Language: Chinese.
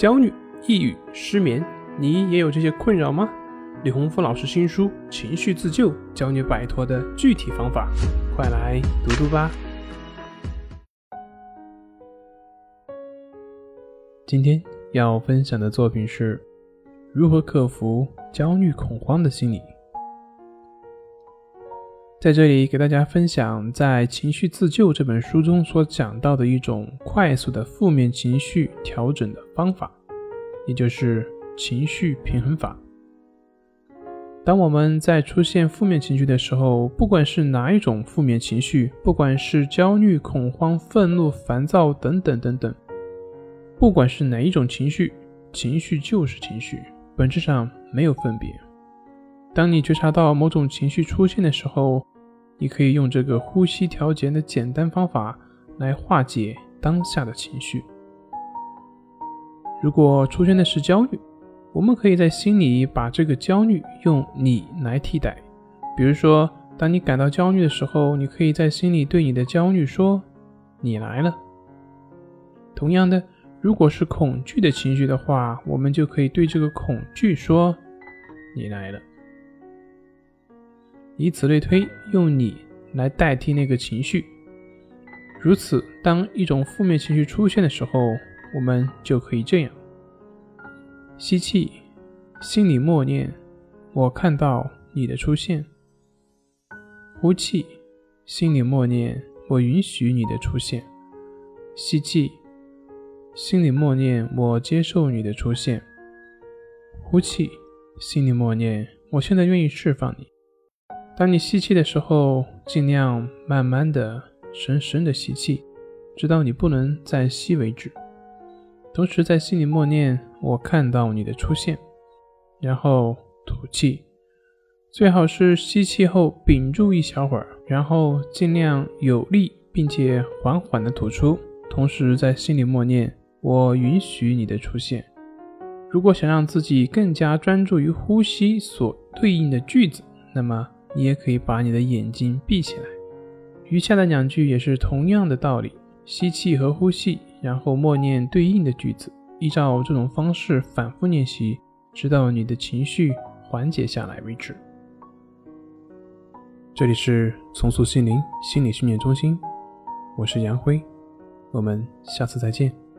焦虑、抑郁、失眠，你也有这些困扰吗？李洪福老师新书《情绪自救》教你摆脱的具体方法，快来读读吧。今天要分享的作品是如何克服焦虑恐慌的心理。在这里给大家分享，在《情绪自救》这本书中所讲到的一种快速的负面情绪调整的方法，也就是情绪平衡法。当我们在出现负面情绪的时候，不管是哪一种负面情绪，不管是焦虑、恐慌、愤怒、烦躁等等等等，不管是哪一种情绪，情绪就是情绪，本质上没有分别。当你觉察到某种情绪出现的时候，你可以用这个呼吸调节的简单方法来化解当下的情绪。如果出现的是焦虑，我们可以在心里把这个焦虑用“你”来替代。比如说，当你感到焦虑的时候，你可以在心里对你的焦虑说：“你来了。”同样的，如果是恐惧的情绪的话，我们就可以对这个恐惧说：“你来了。”以此类推，用你来代替那个情绪。如此，当一种负面情绪出现的时候，我们就可以这样：吸气，心里默念“我看到你的出现”；呼气，心里默念“我允许你的出现”；吸气，心里默念“我接受你的出现”；呼气，心里默念“我现在愿意释放你”。当你吸气的时候，尽量慢慢的、深深的吸气，直到你不能再吸为止。同时在心里默念“我看到你的出现”，然后吐气，最好是吸气后屏住一小会儿，然后尽量有力并且缓缓的吐出，同时在心里默念“我允许你的出现”。如果想让自己更加专注于呼吸所对应的句子，那么。你也可以把你的眼睛闭起来，余下的两句也是同样的道理，吸气和呼气，然后默念对应的句子，依照这种方式反复练习，直到你的情绪缓解下来为止。这里是重塑心灵心理训练中心，我是杨辉，我们下次再见。